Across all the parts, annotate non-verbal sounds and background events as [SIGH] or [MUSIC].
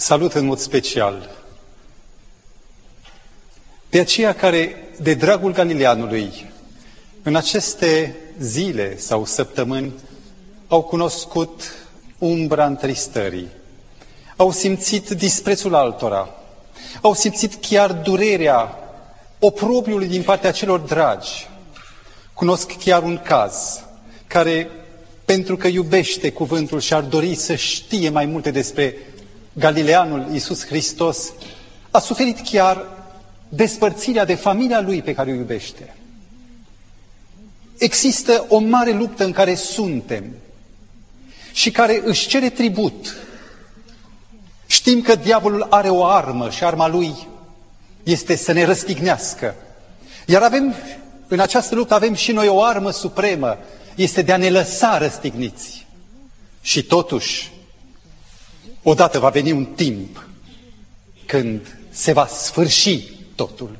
Salut în mod special. Pe aceia care, de dragul Galileanului, în aceste zile sau săptămâni, au cunoscut umbra întristării, au simțit disprețul altora, au simțit chiar durerea oprobiului din partea celor dragi. Cunosc chiar un caz care, pentru că iubește cuvântul și ar dori să știe mai multe despre Galileanul Iisus Hristos, a suferit chiar despărțirea de familia lui pe care o iubește. Există o mare luptă în care suntem și care își cere tribut. Știm că diavolul are o armă și arma lui este să ne răstignească. Iar avem, în această luptă avem și noi o armă supremă, este de a ne lăsa răstigniți. Și totuși, odată va veni un timp când se va sfârși totul.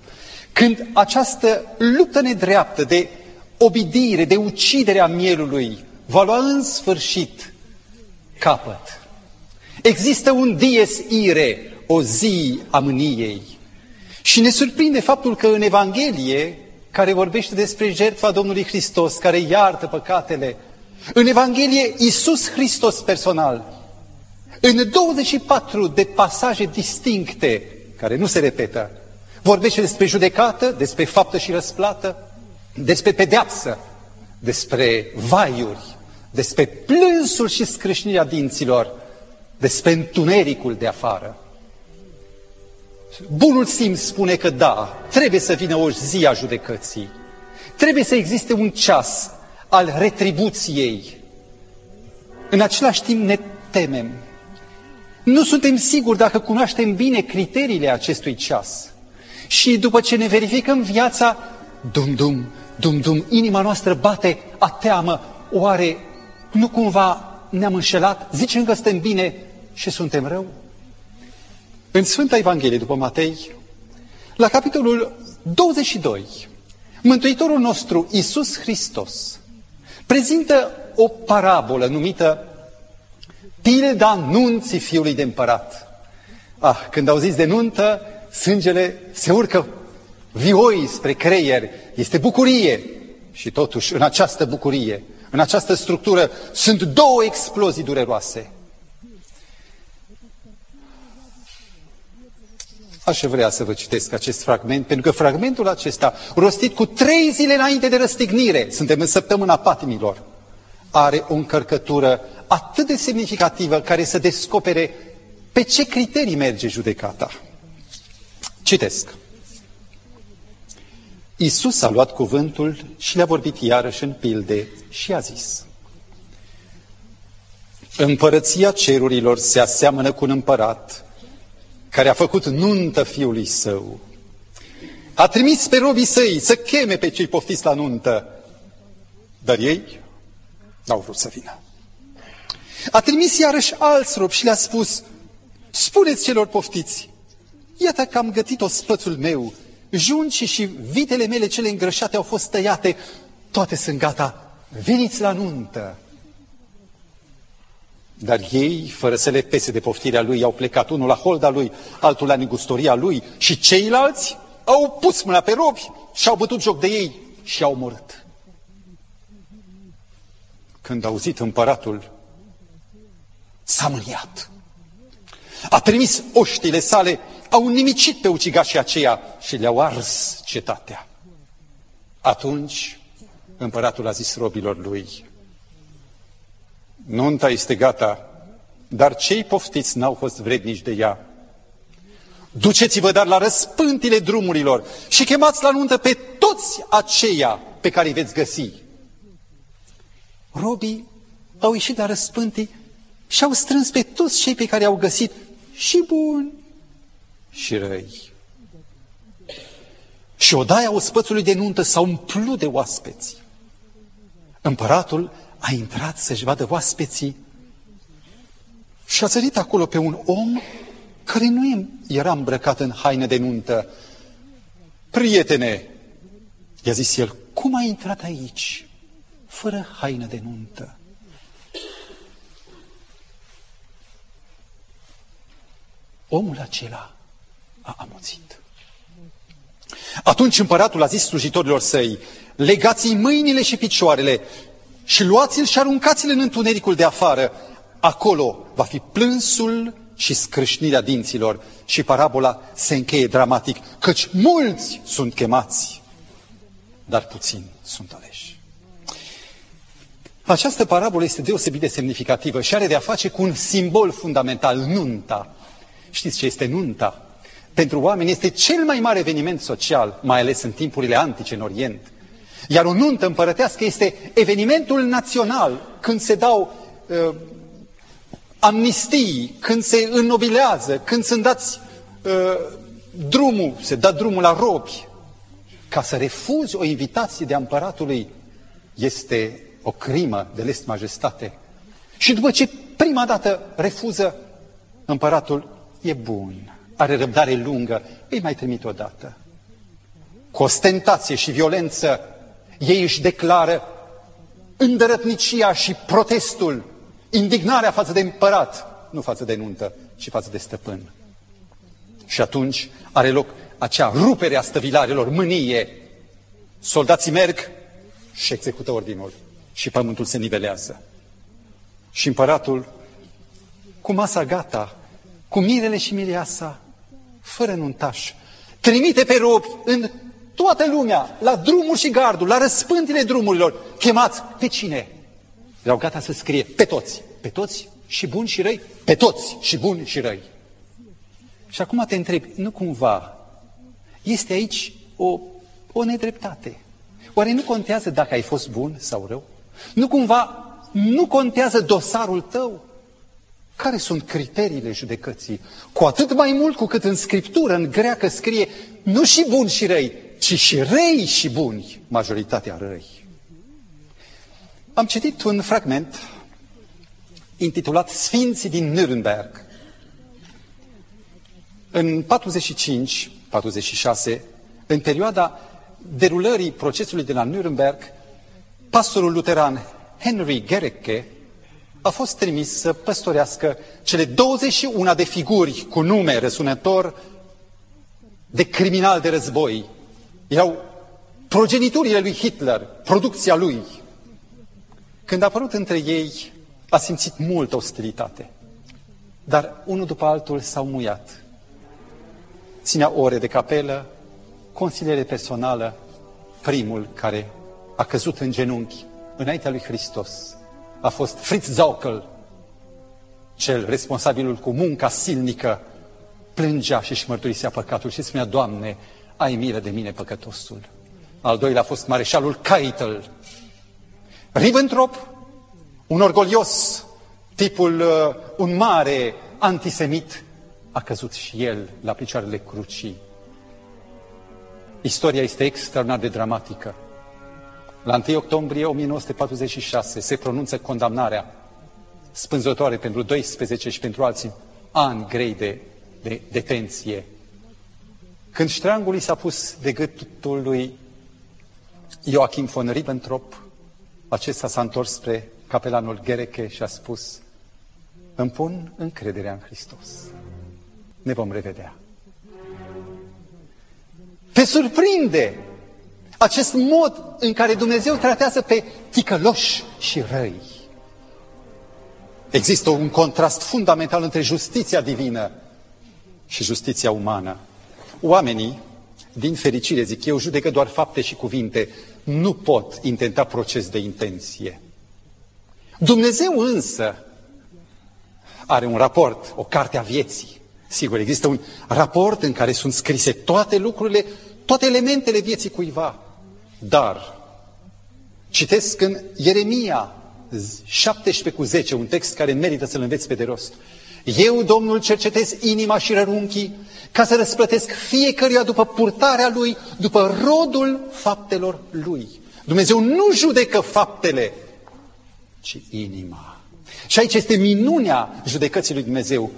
Când această luptă nedreaptă de obidire, de ucidere a mielului, va lua în sfârșit capăt. Există un dies ire, o zi a mâniei. Și ne surprinde faptul că în Evanghelie, care vorbește despre jertfa Domnului Hristos, care iartă păcatele, în Evanghelie Iisus Hristos personal, în 24 de pasaje distincte, care nu se repetă, vorbește despre judecată, despre faptă și răsplată, despre pedeapsă, despre vaiuri, despre plânsul și scrâșnirea dinților, despre întunericul de afară. Bunul simț spune că da, trebuie să vină o zi a judecății. Trebuie să existe un ceas al retribuției. În același timp ne temem. Nu suntem siguri dacă cunoaștem bine criteriile acestui ceas. Și după ce ne verificăm viața, dum-dum, dum-dum, inima noastră bate a teamă. Oare nu cumva ne-am înșelat? Zicem că suntem bine și suntem rău? În Sfânta Evanghelie după Matei, la capitolul 22, Mântuitorul nostru, Isus Hristos, prezintă o parabolă numită Pilda nunții fiului de împărat. Ah, când auziți de nuntă, sângele se urcă vioi spre creier, este bucurie. Și totuși, în această bucurie, în această structură, sunt două explozii dureroase. Aș vrea să vă citesc acest fragment, pentru că fragmentul acesta, rostit cu trei zile înainte de răstignire, suntem în săptămâna patimilor, are o încărcătură atât de semnificativă care să descopere pe ce criterii merge judecata. Citesc. Isus a luat cuvântul și le-a vorbit iarăși în pilde și a zis. Împărăția cerurilor se aseamănă cu un împărat care a făcut nuntă fiului său. A trimis pe robii săi să cheme pe cei poftiți la nuntă, dar ei n-au vrut să vină. A trimis iarăși alți robi și le-a spus, spuneți celor poftiți, iată că am gătit spățul meu, juncii și vitele mele cele îngrășate au fost tăiate, toate sunt gata, veniți la nuntă. Dar ei, fără să le pese de poftirea lui, au plecat unul la holda lui, altul la negustoria lui și ceilalți au pus mâna pe robi și au bătut joc de ei și au omorât. Când a auzit împăratul, s-a mâniat. A trimis oștile sale, au nimicit pe ucigașii aceia și le-au ars cetatea. Atunci împăratul a zis robilor lui, Nunta este gata, dar cei poftiți n-au fost vrednici de ea. Duceți-vă dar la răspântile drumurilor și chemați la nuntă pe toți aceia pe care îi veți găsi. Robii au ieșit la răspântii și au strâns pe toți cei pe care au găsit, și buni și răi. Și odaia ospățului de nuntă s-a umplut de oaspeți. Împăratul a intrat să-și vadă oaspeții și a țărit acolo pe un om care nu era îmbrăcat în haine de nuntă. Prietene, i-a zis el, cum ai intrat aici, fără haină de nuntă? omul acela a amuțit. Atunci împăratul a zis slujitorilor săi, legați-i mâinile și picioarele și luați-l și aruncați-l în întunericul de afară. Acolo va fi plânsul și scrâșnirea dinților și parabola se încheie dramatic, căci mulți sunt chemați, dar puțini sunt aleși. Această parabolă este deosebit de semnificativă și are de a face cu un simbol fundamental, nunta. Știți ce este nunta? Pentru oameni este cel mai mare eveniment social, mai ales în timpurile antice în Orient. Iar o nuntă împărătească este evenimentul național, când se dau uh, amnistii, când se înnobilează, când sunt dați uh, drumul, se dă drumul la robi. Ca să refuzi o invitație de împăratului este o crimă de lest majestate. Și după ce prima dată refuză, împăratul e bun, are răbdare lungă, îi mai trimite o dată. Cu ostentație și violență, ei își declară îndărătnicia și protestul, indignarea față de împărat, nu față de nuntă, ci față de stăpân. Și atunci are loc acea rupere a stăvilarilor, mânie. Soldații merg și execută ordinul și pământul se nivelează. Și împăratul, cu masa gata, cu mirele și mireasa, fără nuntaș, trimite pe robi în toată lumea, la drumul și gardul, la răspântile drumurilor, chemați pe cine? Erau gata să scrie pe toți, pe toți și buni și răi, pe toți și buni și răi. Și acum te întreb, nu cumva este aici o, o nedreptate? Oare nu contează dacă ai fost bun sau rău? Nu cumva, nu contează dosarul tău? Care sunt criteriile judecății? Cu atât mai mult cu cât în Scriptură, în greacă, scrie nu și buni și răi, ci și răi și buni, majoritatea răi. Am citit un fragment intitulat Sfinții din Nürnberg. În 45-46, în perioada derulării procesului de la Nürnberg, pastorul luteran Henry Gerecke a fost trimis să păstorească cele 21 de figuri cu nume răsunător de criminal de război. Erau progeniturile lui Hitler, producția lui. Când a apărut între ei, a simțit multă ostilitate. Dar unul după altul s-au muiat. Ținea ore de capelă, consiliere personală, primul care a căzut în genunchi înaintea lui Hristos. A fost Fritz Zaukel, cel responsabilul cu munca silnică, plângea și își mărturisea păcatul și spunea, Doamne, ai milă de mine păcătosul. Al doilea a fost mareșalul Keitel. Ribbentrop, un orgolios, tipul uh, un mare antisemit, a căzut și el la picioarele crucii. Istoria este extraordinar de dramatică. La 1 octombrie 1946 se pronunță condamnarea spânzătoare pentru 12 și pentru alții ani grei de, de detenție. Când ștrangul i s-a pus de gâtul lui Joachim von Ribbentrop, acesta s-a întors spre capelanul Gereche și a spus, îmi pun încrederea în Hristos. Ne vom revedea. Te surprinde acest mod în care Dumnezeu tratează pe ticăloși și răi. Există un contrast fundamental între justiția divină și justiția umană. Oamenii, din fericire, zic eu, judecă doar fapte și cuvinte, nu pot intenta proces de intenție. Dumnezeu însă are un raport, o carte a vieții. Sigur, există un raport în care sunt scrise toate lucrurile, toate elementele vieții cuiva. Dar, citesc în Ieremia 17 cu 10, un text care merită să-l înveți pe de rost. Eu, Domnul, cercetez inima și rărunchii ca să răsplătesc fiecăruia după purtarea lui, după rodul faptelor lui. Dumnezeu nu judecă faptele, ci inima. Și aici este minunea judecății lui Dumnezeu.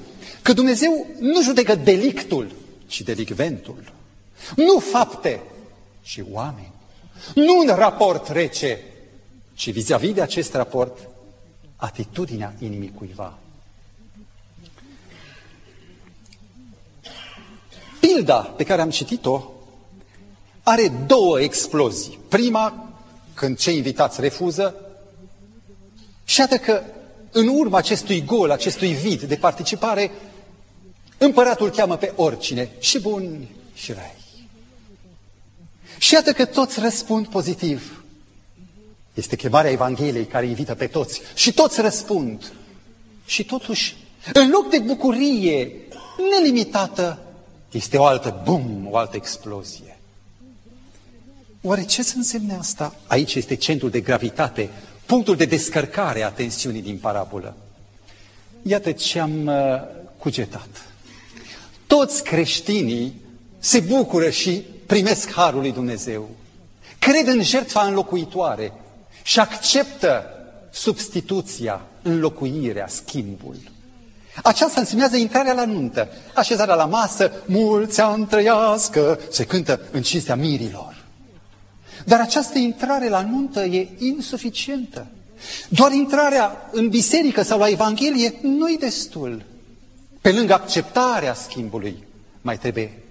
Că Dumnezeu nu judecă delictul, ci delicventul. Nu fapte, ci oameni. Nu un raport rece, ci vis-a-vis -vis de acest raport, atitudinea inimii cuiva. Pilda pe care am citit-o are două explozii. Prima, când cei invitați refuză, și iată că în urma acestui gol, acestui vid de participare, împăratul cheamă pe oricine, și buni și răi. Și iată că toți răspund pozitiv. Este chemarea Evangheliei care invită pe toți. Și toți răspund. Și totuși, în loc de bucurie nelimitată, este o altă bum, o altă explozie. Oare ce să însemne asta? Aici este centrul de gravitate, punctul de descărcare a tensiunii din parabolă. Iată ce am uh, cugetat. Toți creștinii se bucură și primesc harul lui Dumnezeu. Cred în jertfa înlocuitoare și acceptă substituția, înlocuirea, schimbul. Aceasta însemnează intrarea la nuntă, așezarea la masă, mulți ani trăiască, se cântă în cinstea mirilor. Dar această intrare la nuntă e insuficientă. Doar intrarea în biserică sau la Evanghelie nu-i destul. Pe lângă acceptarea schimbului, mai trebuie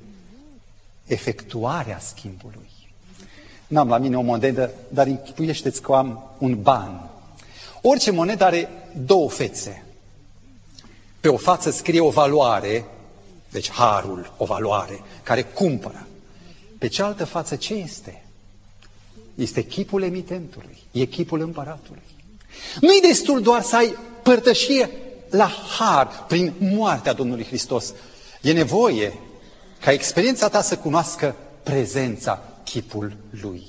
efectuarea schimbului. N-am la mine o monedă, dar închipuiește-ți că am un ban. Orice monedă are două fețe. Pe o față scrie o valoare, deci harul, o valoare, care cumpără. Pe cealaltă față ce este? Este chipul emitentului, e chipul împăratului. Nu-i destul doar să ai părtășie la har prin moartea Domnului Hristos. E nevoie ca experiența ta să cunoască prezența, chipul Lui.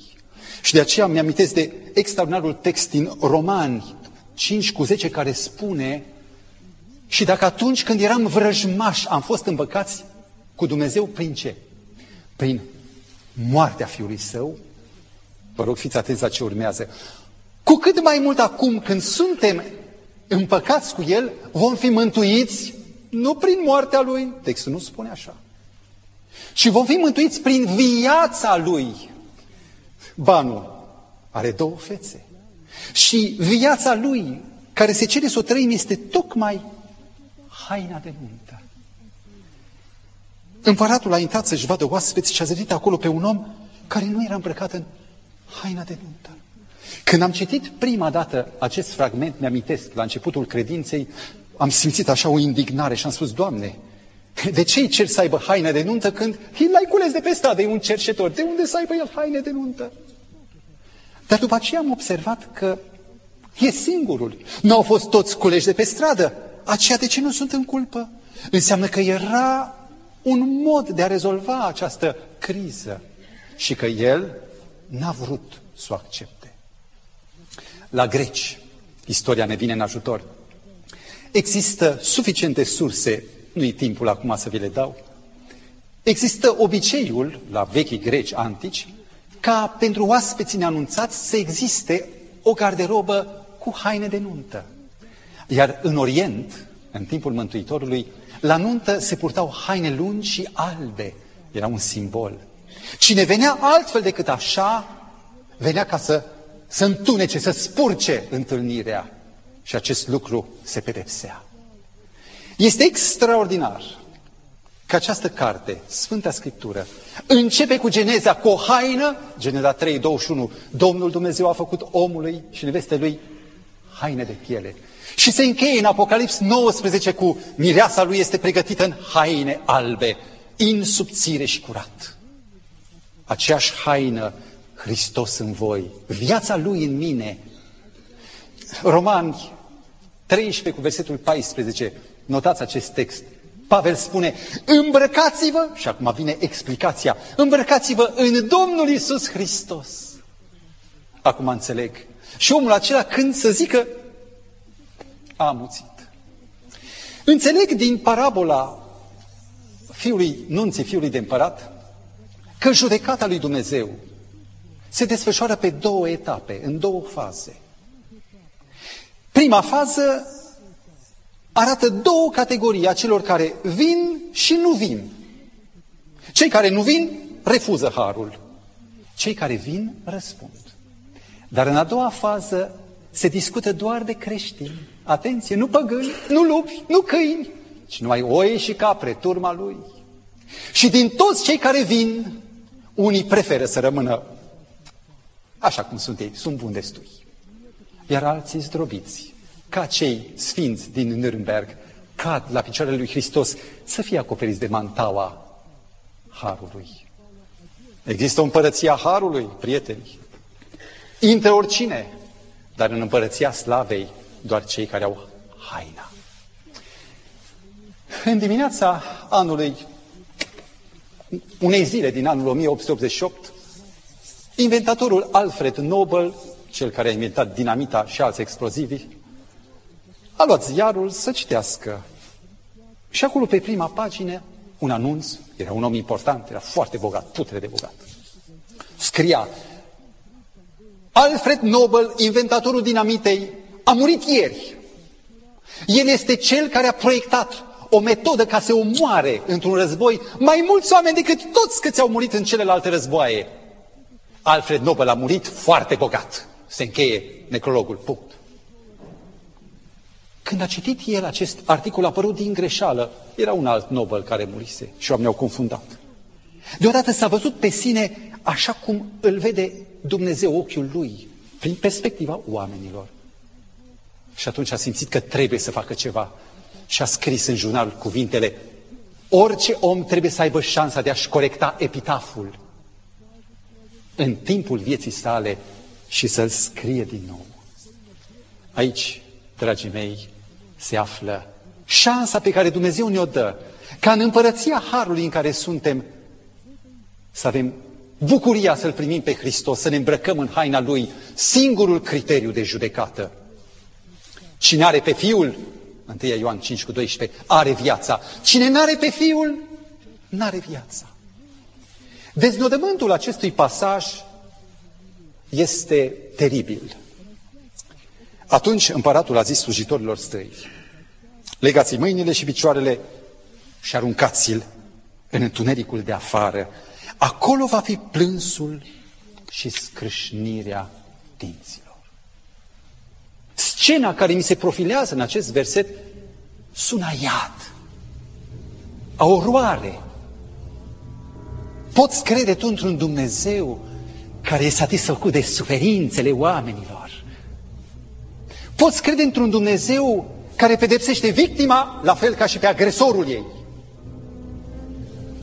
Și de aceea mi-amintesc de extraordinarul text din Romani 5 cu 10 care spune și dacă atunci când eram vrăjmași am fost îmbăcați cu Dumnezeu prin ce? Prin moartea Fiului Său, vă rog fiți atenți la ce urmează, cu cât mai mult acum când suntem împăcați cu El, vom fi mântuiți nu prin moartea Lui, textul nu spune așa, și vom fi mântuiți prin viața Lui. Banul are două fețe. Și viața Lui, care se cere să o trăim, este tocmai haina de nuntă. Împăratul a intrat să-și vadă oaspeți și a zărit acolo pe un om care nu era îmbrăcat în haina de nuntă. Când am citit prima dată acest fragment, mi-amintesc, la începutul credinței, am simțit așa o indignare și am spus, Doamne, [LAUGHS] de ce îi cer să aibă haine de nuntă când el l-ai cules de pe stradă, e un cercetor? De unde să aibă el haine de nuntă? Dar după aceea am observat că e singurul. Nu au fost toți culeși de pe stradă. Aceia de ce nu sunt în culpă? Înseamnă că era un mod de a rezolva această criză și că el n-a vrut să o accepte. La greci, istoria ne vine în ajutor, există suficiente surse nu-i timpul acum să vi le dau. Există obiceiul, la vechii greci antici, ca pentru oaspeții neanunțați să existe o garderobă cu haine de nuntă. Iar în Orient, în timpul Mântuitorului, la nuntă se purtau haine lungi și albe. Era un simbol. Cine venea altfel decât așa, venea ca să, să întunece, să spurce întâlnirea. Și acest lucru se pedepsea. Este extraordinar că această carte, Sfânta Scriptură, începe cu Geneza, cu o haină, Geneza 3, 21, Domnul Dumnezeu a făcut omului și neveste lui haine de piele. Și se încheie în Apocalips 19 cu mireasa lui este pregătită în haine albe, insubțire și curat. Aceeași haină, Hristos în voi, viața lui în mine. Romani 13 cu versetul 14, Notați acest text. Pavel spune, îmbrăcați-vă, și acum vine explicația, îmbrăcați-vă în Domnul Isus Hristos. Acum înțeleg. Și omul acela când să zică, a amuțit. Înțeleg din parabola fiului, nunții fiului de împărat, că judecata lui Dumnezeu se desfășoară pe două etape, în două faze. Prima fază arată două categorii a celor care vin și nu vin. Cei care nu vin refuză harul. Cei care vin răspund. Dar în a doua fază se discută doar de creștini. Atenție, nu păgâni, nu lupi, nu câini, ci numai oi și capre, turma lui. Și din toți cei care vin, unii preferă să rămână așa cum sunt ei, sunt buni destui. Iar alții zdrobiți, ca cei sfinți din Nürnberg, cad la picioarele lui Hristos să fie acoperiți de mantaua Harului. Există o împărăție a Harului, prieteni. Intră oricine, dar în împărăția slavei doar cei care au haina. În dimineața anului, unei zile din anul 1888, inventatorul Alfred Nobel, cel care a inventat dinamita și alți explozivi, a luat ziarul să citească. Și acolo, pe prima pagină, un anunț, era un om important, era foarte bogat, putere de bogat. Scria, Alfred Nobel, inventatorul dinamitei, a murit ieri. El este cel care a proiectat o metodă ca să omoare într-un război mai mulți oameni decât toți câți au murit în celelalte războaie. Alfred Nobel a murit foarte bogat. Se încheie necrologul. Punct. Când a citit el acest articol, a apărut din greșeală. Era un alt Nobel care murise și oamenii au confundat. Deodată s-a văzut pe sine așa cum îl vede Dumnezeu ochiul lui, prin perspectiva oamenilor. Și atunci a simțit că trebuie să facă ceva. Și a scris în jurnal cuvintele, orice om trebuie să aibă șansa de a-și corecta epitaful în timpul vieții sale și să-l scrie din nou. Aici, dragii mei, se află șansa pe care Dumnezeu ne-o dă, ca în împărăția Harului în care suntem, să avem bucuria să-L primim pe Hristos, să ne îmbrăcăm în haina Lui, singurul criteriu de judecată. Cine are pe Fiul, 1 Ioan 5 cu 12, are viața. Cine n-are pe Fiul, n-are viața. Deznodământul acestui pasaj este teribil. Atunci împăratul a zis slujitorilor stăi, legați mâinile și picioarele și aruncați-l în întunericul de afară. Acolo va fi plânsul și scrâșnirea dinților. Scena care mi se profilează în acest verset sună iad, a oroare. Poți crede tu într-un Dumnezeu care e satisfăcut de suferințele oamenilor. Poți crede într-un Dumnezeu care pedepsește victima la fel ca și pe agresorul ei.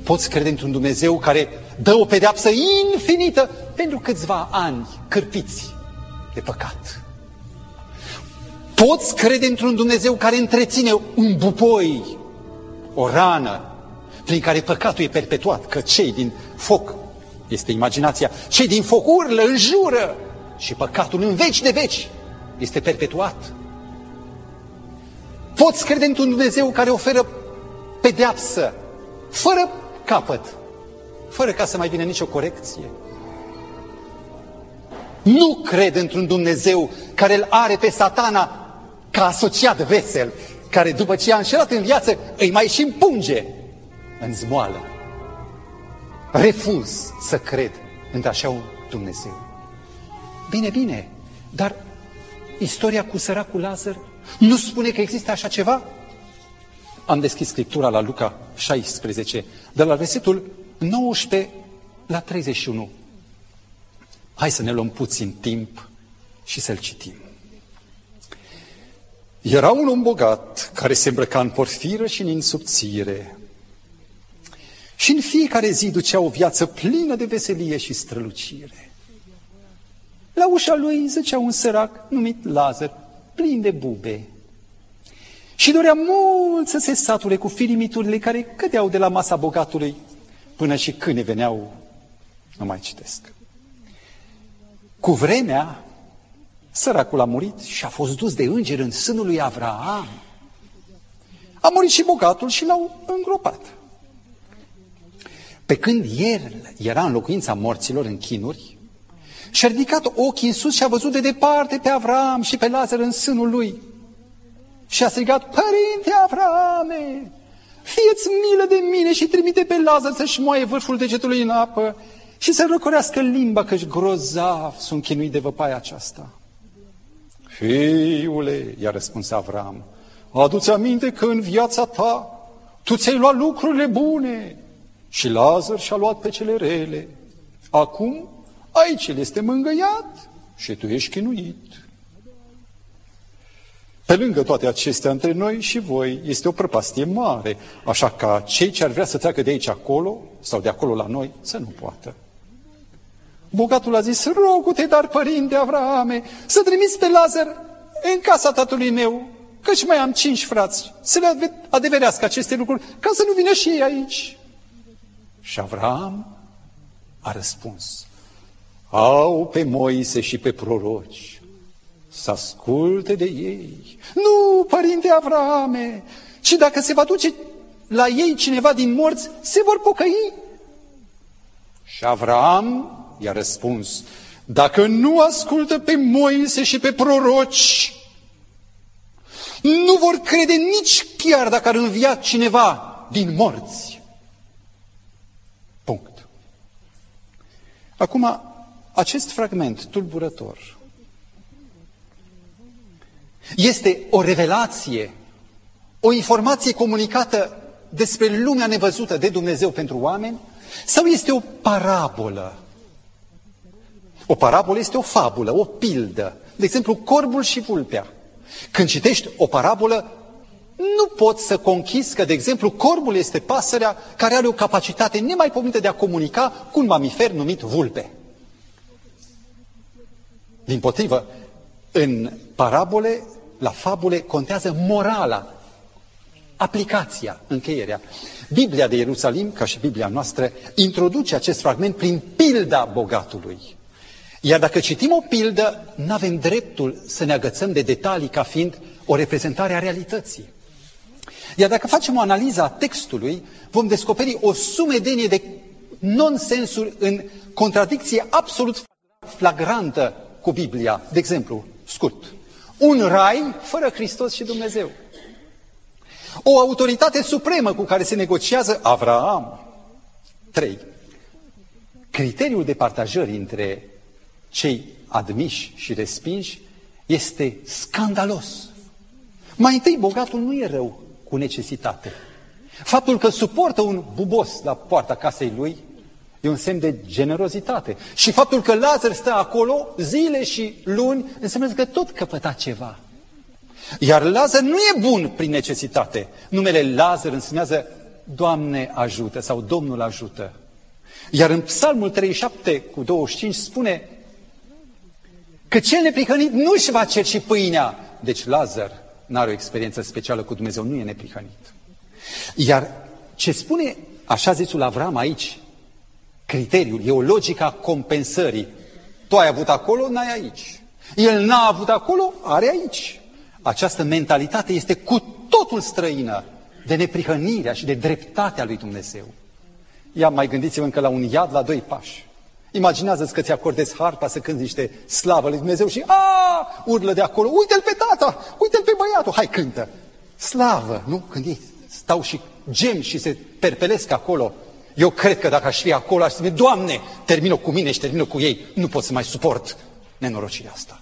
Poți crede într-un Dumnezeu care dă o pedeapsă infinită pentru câțiva ani cârpiți de păcat. Poți crede într-un Dumnezeu care întreține un bupoi, o rană, prin care păcatul e perpetuat, că cei din foc, este imaginația, cei din foc urlă, înjură și păcatul în veci de veci este perpetuat. Poți crede într-un Dumnezeu care oferă pedeapsă, fără capăt, fără ca să mai vină nicio corecție. Nu cred într-un Dumnezeu care îl are pe satana ca asociat vesel, care după ce a înșelat în viață îi mai și împunge în zmoală. Refuz să cred într-așa un Dumnezeu. Bine, bine, dar istoria cu săracul Lazar nu spune că există așa ceva? Am deschis Scriptura la Luca 16, de la versetul 19 la 31. Hai să ne luăm puțin timp și să-l citim. Era un om bogat care se îmbrăca în porfiră și în insubțire. Și în fiecare zi ducea o viață plină de veselie și strălucire. La ușa lui zăcea un sărac numit Lazar, plin de bube. Și dorea mult să se sature cu firimiturile care cădeau de la masa bogatului, până și câine veneau, nu mai citesc. Cu vremea, săracul a murit și a fost dus de înger în sânul lui Avraam. A murit și bogatul și l-au îngropat. Pe când el era în locuința morților în chinuri, și-a ridicat ochii în sus și a văzut de departe pe Avram și pe Lazar în sânul lui. Și a strigat, Părinte Avrame, fieți milă de mine și trimite pe Lazar să-și moaie vârful degetului în apă și să răcorească limba, căci grozav sunt chinuit de văpaia aceasta. Fiule, i-a răspuns Avram, adu-ți aminte că în viața ta tu ți-ai luat lucrurile bune Și Lazar și-a luat pe cele rele. Acum, aici el este mângâiat și tu ești chinuit. Pe lângă toate acestea, între noi și voi este o prăpastie mare, așa ca cei ce ar vrea să treacă de aici acolo sau de acolo la noi să nu poată. Bogatul a zis, rogu-te, dar părinte Avrahame, să trimiți pe Lazar în casa tatălui meu, căci mai am cinci frați, să le adeverească aceste lucruri, ca să nu vină și ei aici. Și Avram a răspuns, au pe Moise și pe proroci, să asculte de ei. Nu, părinte Avrahame, ci dacă se va duce la ei cineva din morți, se vor pocăi. Și Avram i-a răspuns, dacă nu ascultă pe Moise și pe proroci, nu vor crede nici chiar dacă ar învia cineva din morți. Punct. Acum, acest fragment tulburător este o revelație, o informație comunicată despre lumea nevăzută de Dumnezeu pentru oameni sau este o parabolă? O parabolă este o fabulă, o pildă. De exemplu, corbul și vulpea. Când citești o parabolă, nu poți să conchizi că, de exemplu, corbul este pasărea care are o capacitate nemaipomenită de a comunica cu un mamifer numit vulpe. Din potrivă, în parabole, la fabule, contează morala, aplicația, încheierea. Biblia de Ierusalim, ca și Biblia noastră, introduce acest fragment prin pilda bogatului. Iar dacă citim o pildă, nu avem dreptul să ne agățăm de detalii ca fiind o reprezentare a realității. Iar dacă facem o analiză a textului, vom descoperi o sumedenie de nonsensuri în contradicție absolut flagrantă cu Biblia. De exemplu, scurt, un rai fără Hristos și Dumnezeu. O autoritate supremă cu care se negociază Avraam. 3. Criteriul de partajări între cei admiși și respinși este scandalos. Mai întâi, bogatul nu e rău cu necesitate. Faptul că suportă un bubos la poarta casei lui e un semn de generozitate. Și faptul că Lazar stă acolo zile și luni înseamnă că tot căpăta ceva. Iar Lazar nu e bun prin necesitate. Numele Lazar înseamnă Doamne ajută sau Domnul ajută. Iar în Psalmul 37 cu 25 spune că cel neprihănit nu își va cerci pâinea. Deci Lazar n-are o experiență specială cu Dumnezeu, nu e neprihănit. Iar ce spune așa zisul Avram aici, criteriul, e o logică a compensării. Tu ai avut acolo, n-ai aici. El n-a avut acolo, are aici. Această mentalitate este cu totul străină de neprihănirea și de dreptatea lui Dumnezeu. Ia mai gândiți-vă încă la un iad la doi pași. Imaginează-ți că ți acordezi harpa să cânti niște slavă lui Dumnezeu și a urlă de acolo, uite-l pe tata, uite-l pe băiatul, hai cântă. Slavă, nu? Când ei stau și gem și se perpelesc acolo. Eu cred că dacă aș fi acolo, aș spune, Doamne, termină cu mine și termină cu ei. Nu pot să mai suport nenorocirea asta.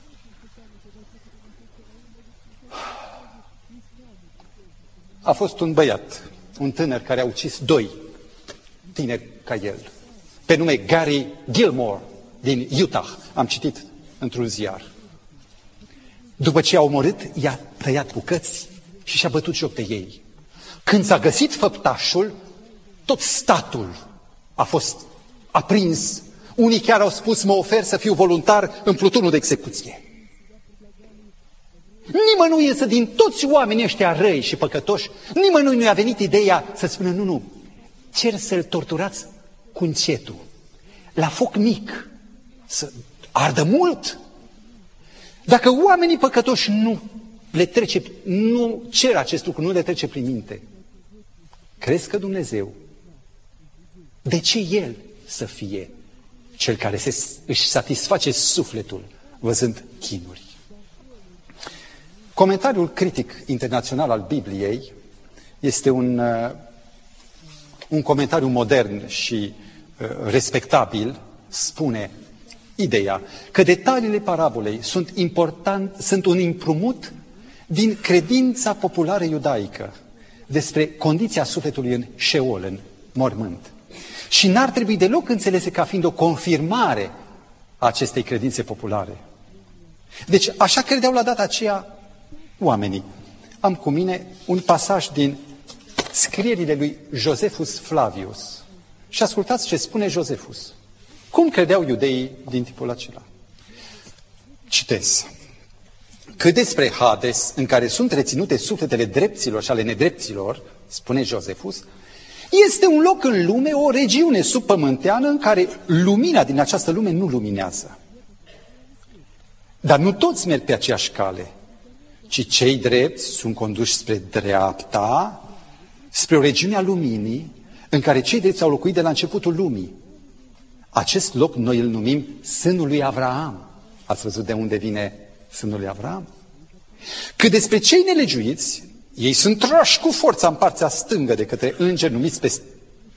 A fost un băiat, un tânăr care a ucis doi tineri ca el pe nume Gary Gilmore din Utah. Am citit într-un ziar. După ce a omorât, i-a tăiat bucăți și și-a bătut joc de ei. Când s-a găsit făptașul, tot statul a fost aprins. Unii chiar au spus, mă ofer să fiu voluntar în plutonul de execuție. Nimănui însă din toți oamenii ăștia răi și păcătoși, nimănui nu i-a venit ideea să spună, nu, nu, cer să-l torturați cu încetul, la foc mic, să ardă mult. Dacă oamenii păcătoși nu le trece, nu cer acest lucru, nu le trece prin minte, crezi că Dumnezeu, de ce El să fie cel care se, își satisface sufletul văzând chinuri? Comentariul critic internațional al Bibliei este un, uh, un comentariu modern și Uh, respectabil spune ideea că detaliile parabolei sunt, important, sunt un împrumut din credința populară iudaică despre condiția sufletului în șeol, în mormânt. Și n-ar trebui deloc înțelese ca fiind o confirmare a acestei credințe populare. Deci așa credeau la data aceea oamenii. Am cu mine un pasaj din scrierile lui Josephus Flavius. Și ascultați ce spune Josephus. Cum credeau iudeii din tipul acela? Citez. Cât despre Hades, în care sunt reținute sufletele drepților și ale nedrepților, spune Josephus, este un loc în lume, o regiune subpământeană în care lumina din această lume nu luminează. Dar nu toți merg pe aceeași cale, ci cei drepți sunt conduși spre dreapta, spre o regiune a luminii, în care cei drepți au locuit de la începutul lumii. Acest loc noi îl numim sânul lui Avraam. Ați văzut de unde vine sânul lui Avraam? Cât despre cei nelegiuiți, ei sunt trași cu forța în partea stângă de către îngeri numiți peste,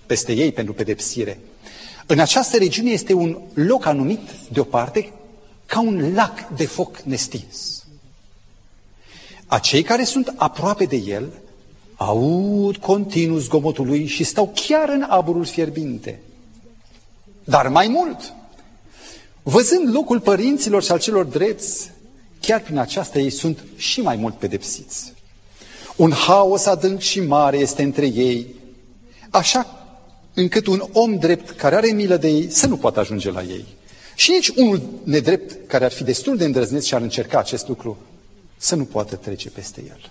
peste ei pentru pedepsire. În această regiune este un loc anumit deoparte ca un lac de foc nestins. Acei care sunt aproape de el aud continuu zgomotul lui și stau chiar în aburul fierbinte. Dar mai mult, văzând locul părinților și al celor drepți, chiar prin aceasta ei sunt și mai mult pedepsiți. Un haos adânc și mare este între ei, așa încât un om drept care are milă de ei să nu poată ajunge la ei. Și nici unul nedrept care ar fi destul de îndrăzneț și ar încerca acest lucru să nu poată trece peste el.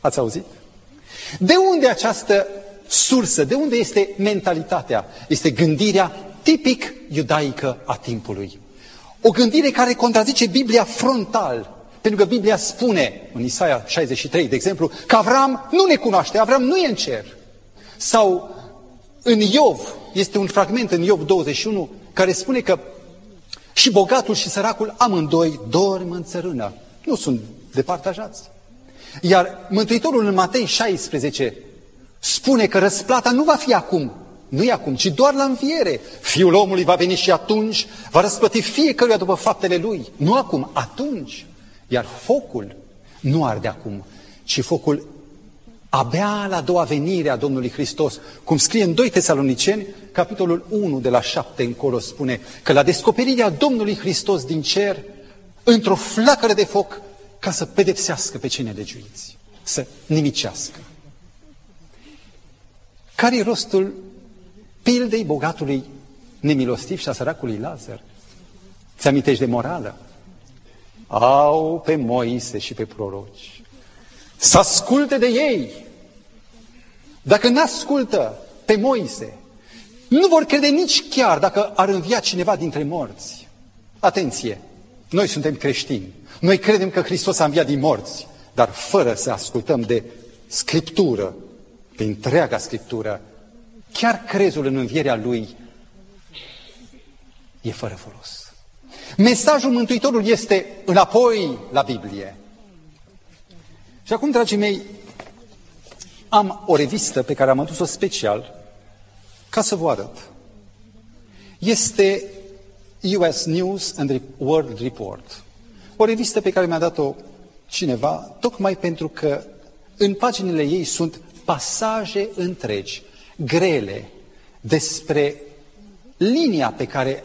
Ați auzit? De unde această sursă, de unde este mentalitatea? Este gândirea tipic iudaică a timpului. O gândire care contrazice Biblia frontal, pentru că Biblia spune, în Isaia 63, de exemplu, că Avram nu ne cunoaște, Avram nu e în cer. Sau în Iov, este un fragment în Iov 21, care spune că și bogatul și săracul amândoi dorm în țărână. Nu sunt departajați. Iar Mântuitorul în Matei 16 spune că răsplata nu va fi acum, nu e acum, ci doar la înviere. Fiul omului va veni și atunci va răsplăti fiecăruia după faptele lui. Nu acum, atunci. Iar focul nu arde acum, ci focul abia la a doua venire a Domnului Hristos. Cum scrie în 2 Tesaloniceni, capitolul 1 de la 7 încolo spune că la descoperirea Domnului Hristos din cer, într-o flacără de foc, ca să pedepsească pe cei nelegiuiți, să nimicească. Care e rostul pildei bogatului nemilostiv și a săracului Lazar? Ți amintești de morală? Au pe Moise și pe proroci. Să asculte de ei. Dacă nu ascultă pe Moise, nu vor crede nici chiar dacă ar învia cineva dintre morți. Atenție! Noi suntem creștini. Noi credem că Hristos a înviat din morți, dar fără să ascultăm de Scriptură, de întreaga Scriptură, chiar crezul în învierea Lui e fără folos. Mesajul Mântuitorului este înapoi la Biblie. Și acum, dragii mei, am o revistă pe care am adus-o special ca să vă arăt. Este US News and World Report. O revistă pe care mi-a dat-o cineva, tocmai pentru că în paginile ei sunt pasaje întregi, grele, despre linia pe care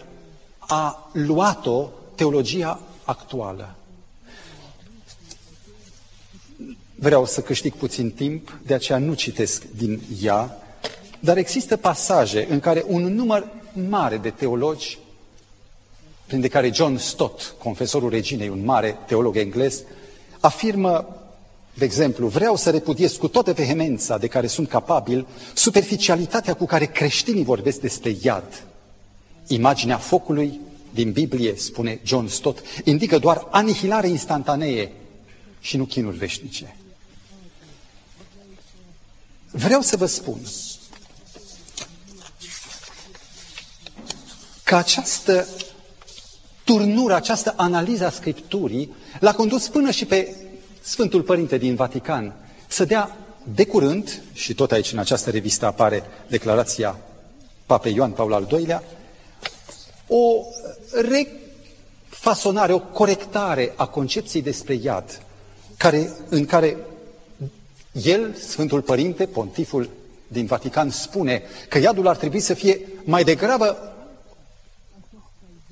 a luat-o teologia actuală. Vreau să câștig puțin timp, de aceea nu citesc din ea, dar există pasaje în care un număr mare de teologi printre care John Stott, confesorul reginei, un mare teolog englez, afirmă, de exemplu, vreau să repudiez cu toată vehemența de care sunt capabil superficialitatea cu care creștinii vorbesc despre iad. Imaginea focului din Biblie, spune John Stott, indică doar anihilare instantanee și nu chinuri veșnice. Vreau să vă spun că această turnură, această analiză a Scripturii, l-a condus până și pe Sfântul Părinte din Vatican să dea de curând, și tot aici în această revistă apare declarația Papei Ioan Paul al II-lea, o refasonare, o corectare a concepției despre iad, care, în care el, Sfântul Părinte, Pontiful din Vatican spune că iadul ar trebui să fie mai degrabă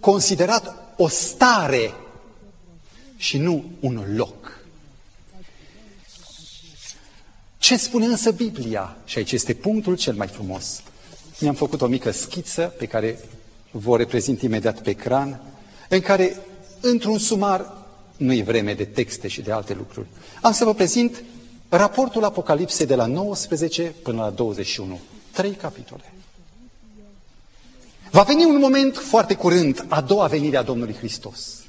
considerat o stare și nu un loc. Ce spune însă Biblia? Și aici este punctul cel mai frumos. Mi-am făcut o mică schiță pe care vă reprezint imediat pe ecran, în care, într-un sumar, nu e vreme de texte și de alte lucruri. Am să vă prezint raportul Apocalipsei de la 19 până la 21. Trei capitole. Va veni un moment foarte curând, a doua venire a Domnului Hristos,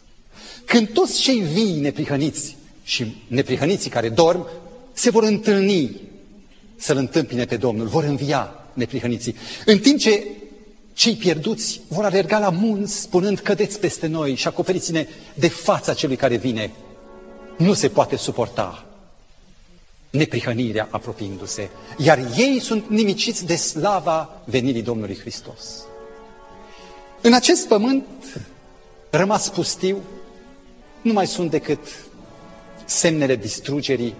când toți cei vii neprihăniți și neprihăniții care dorm se vor întâlni să-L întâmpine pe Domnul, vor învia neprihăniții. În timp ce cei pierduți vor alerga la munți spunând cădeți peste noi și acoperiți-ne de fața celui care vine. Nu se poate suporta neprihănirea apropiindu-se, iar ei sunt nimiciți de slava venirii Domnului Hristos. În acest pământ rămas pustiu, nu mai sunt decât semnele distrugerii.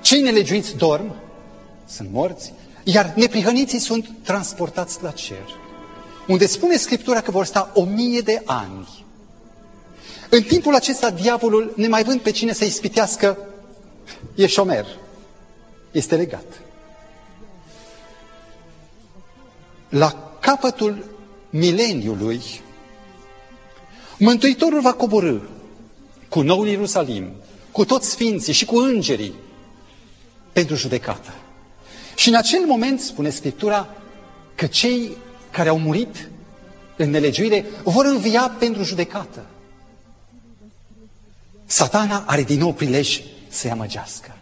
Cei nelegiuiți dorm, sunt morți, iar neprihăniții sunt transportați la cer, unde spune Scriptura că vor sta o mie de ani. În timpul acesta, diavolul, mai vând pe cine să ispitească, e șomer, este legat. La capătul mileniului, Mântuitorul va coborâ cu noul Ierusalim, cu toți sfinții și cu îngerii pentru judecată. Și în acel moment, spune Scriptura, că cei care au murit în nelegiuire vor învia pentru judecată. Satana are din nou prilej să-i amăgească.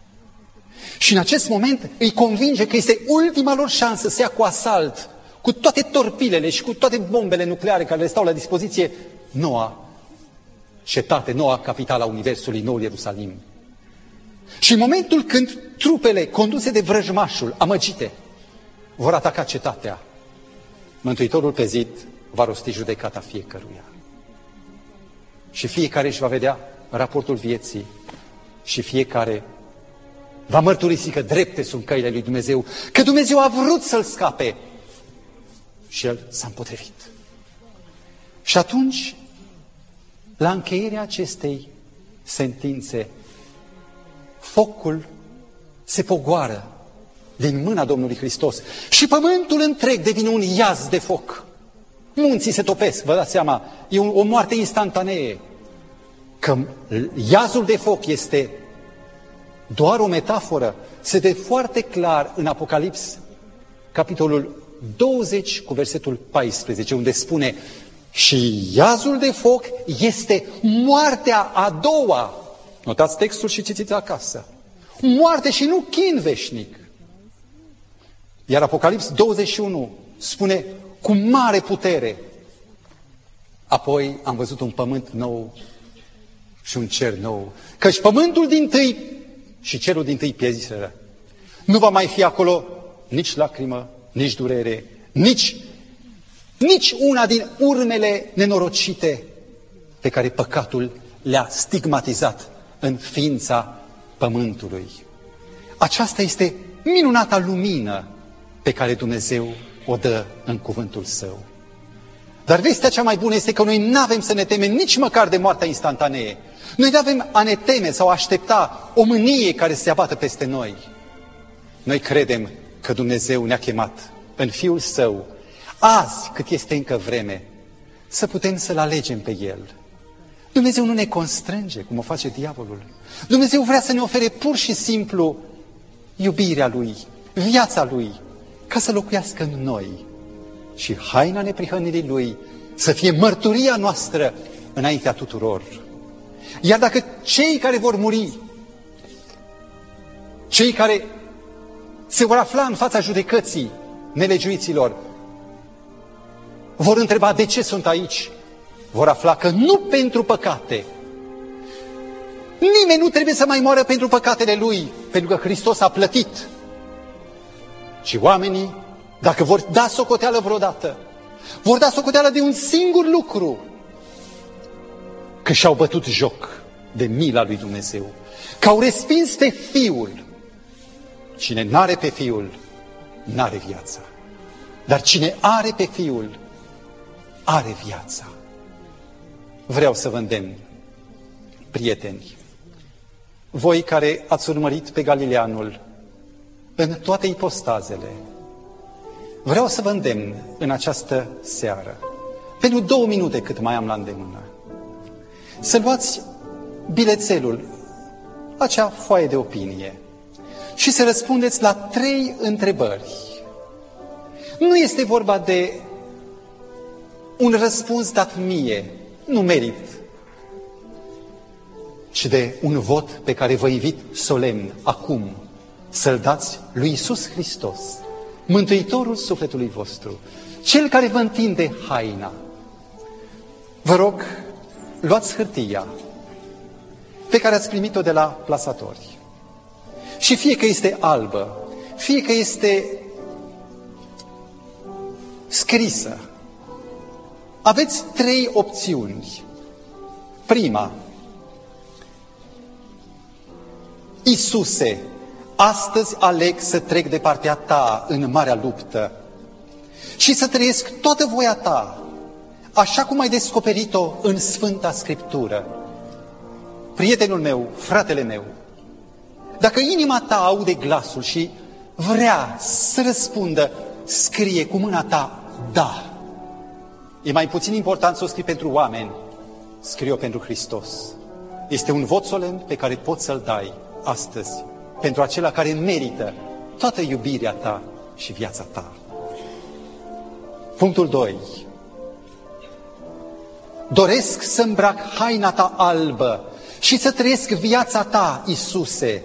Și în acest moment îi convinge că este ultima lor șansă să ia cu asalt, cu toate torpilele și cu toate bombele nucleare care le stau la dispoziție, noua cetate, noua capitală a Universului, noul Ierusalim. Și în momentul când trupele conduse de vrăjmașul, amăgite, vor ataca cetatea, Mântuitorul pe zid va rosti judecata fiecăruia. Și fiecare își va vedea raportul vieții și fiecare va mărturisi că drepte sunt căile lui Dumnezeu, că Dumnezeu a vrut să-l scape și el s-a împotrivit. Și atunci, la încheierea acestei sentințe, focul se pogoară din mâna Domnului Hristos și pământul întreg devine un iaz de foc. Munții se topesc, vă dați seama, e o moarte instantanee. Că iazul de foc este doar o metaforă, se de foarte clar în Apocalips, capitolul 20 cu versetul 14, unde spune și iazul de foc este moartea a doua. Notați textul și citiți acasă. Moarte și nu chin veșnic. Iar Apocalips 21 spune cu mare putere. Apoi am văzut un pământ nou și un cer nou. Căci pământul din tâi și cerul din tâi pierziseră. Nu va mai fi acolo nici lacrimă, nici durere, nici, nici una din urmele nenorocite pe care păcatul le-a stigmatizat în ființa pământului. Aceasta este minunata lumină pe care Dumnezeu o dă în cuvântul Său. Dar vestea cea mai bună este că noi nu avem să ne temem nici măcar de moartea instantanee. Noi nu avem a ne teme sau a aștepta o mânie care se abată peste noi. Noi credem că Dumnezeu ne-a chemat în Fiul Său, azi cât este încă vreme, să putem să-L alegem pe El. Dumnezeu nu ne constrânge, cum o face diavolul. Dumnezeu vrea să ne ofere pur și simplu iubirea Lui, viața Lui, ca să locuiască în noi. Și haina neprihănirii Lui să fie mărturia noastră înaintea tuturor. Iar dacă cei care vor muri, cei care se vor afla în fața judecății nelegiuiților, vor întreba de ce sunt aici, vor afla că nu pentru păcate, nimeni nu trebuie să mai moară pentru păcatele lui, pentru că Hristos a plătit. Și oamenii, dacă vor da socoteală vreodată, vor da socoteală de un singur lucru, că și-au bătut joc de mila lui Dumnezeu, că au respins pe Fiul. Cine n-are pe Fiul, n-are viața. Dar cine are pe Fiul, are viața. Vreau să vă îndemn, prieteni, voi care ați urmărit pe Galileanul în toate ipostazele, vreau să vă îndemn în această seară, pentru două minute cât mai am la îndemână, să luați bilețelul, acea foaie de opinie, și să răspundeți la trei întrebări. Nu este vorba de un răspuns dat mie, nu merit, ci de un vot pe care vă invit solemn acum să-l dați lui Isus Hristos, Mântuitorul sufletului vostru, Cel care vă întinde haina. Vă rog, luați hârtia pe care ați primit-o de la plasatori. Și fie că este albă, fie că este scrisă, aveți trei opțiuni. Prima, Isuse, astăzi aleg să trec de partea ta în marea luptă și să trăiesc toată voia ta, așa cum ai descoperit-o în Sfânta Scriptură. Prietenul meu, fratele meu, dacă inima ta aude glasul și vrea să răspundă, scrie cu mâna ta, da. E mai puțin important să o scrii pentru oameni, scrie-o pentru Hristos. Este un vot solemn pe care poți să-l dai astăzi pentru acela care merită toată iubirea ta și viața ta. Punctul 2. Doresc să îmbrac haina ta albă și să trăiesc viața ta, Isuse,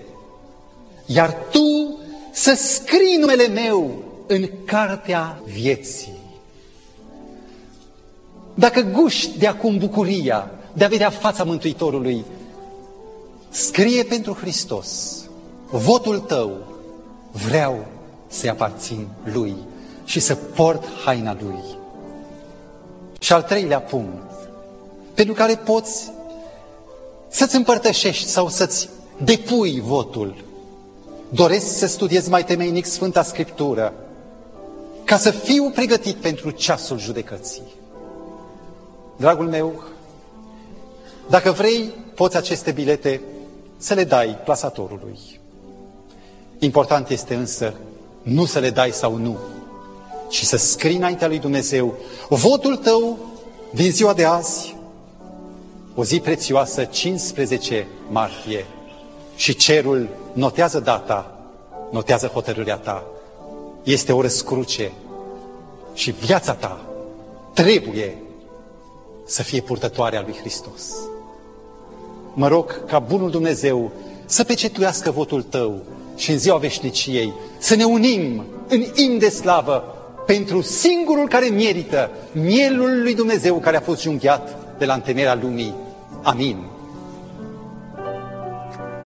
iar tu să scrii numele meu în cartea vieții. Dacă guști de acum bucuria de a vedea fața Mântuitorului, scrie pentru Hristos, votul tău, vreau să-i aparțin Lui și să port haina Lui. Și al treilea punct, pentru care poți să-ți împărtășești sau să-ți depui votul. Doresc să studiez mai temeinic Sfânta Scriptură, ca să fiu pregătit pentru ceasul judecății. Dragul meu, dacă vrei, poți aceste bilete să le dai plasatorului. Important este însă nu să le dai sau nu, ci să scrii înaintea lui Dumnezeu votul tău din ziua de azi, o zi prețioasă, 15 martie, și cerul notează data, notează hotărârea ta. Este o răscruce și viața ta trebuie să fie purtătoarea lui Hristos. Mă rog ca Bunul Dumnezeu să pecetuiască votul tău și în ziua veșniciei să ne unim în im de slavă pentru singurul care merită mielul lui Dumnezeu care a fost junghiat de la întemeierea lumii. Amin.